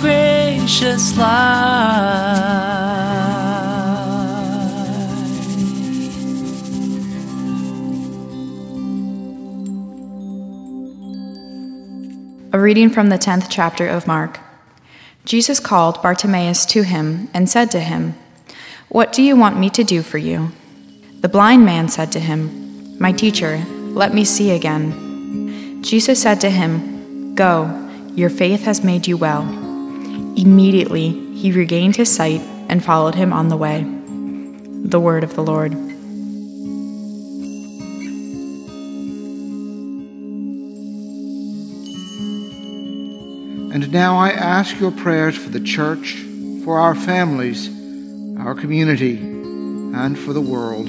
Gracious light. A reading from the 10th chapter of Mark. Jesus called Bartimaeus to him and said to him, What do you want me to do for you? The blind man said to him, My teacher, let me see again. Jesus said to him, Go, your faith has made you well. Immediately he regained his sight and followed him on the way. The word of the Lord. And now I ask your prayers for the church, for our families, our community, and for the world.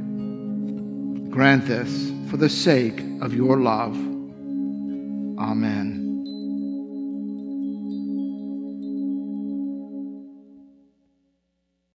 Grant this for the sake of your love. Amen.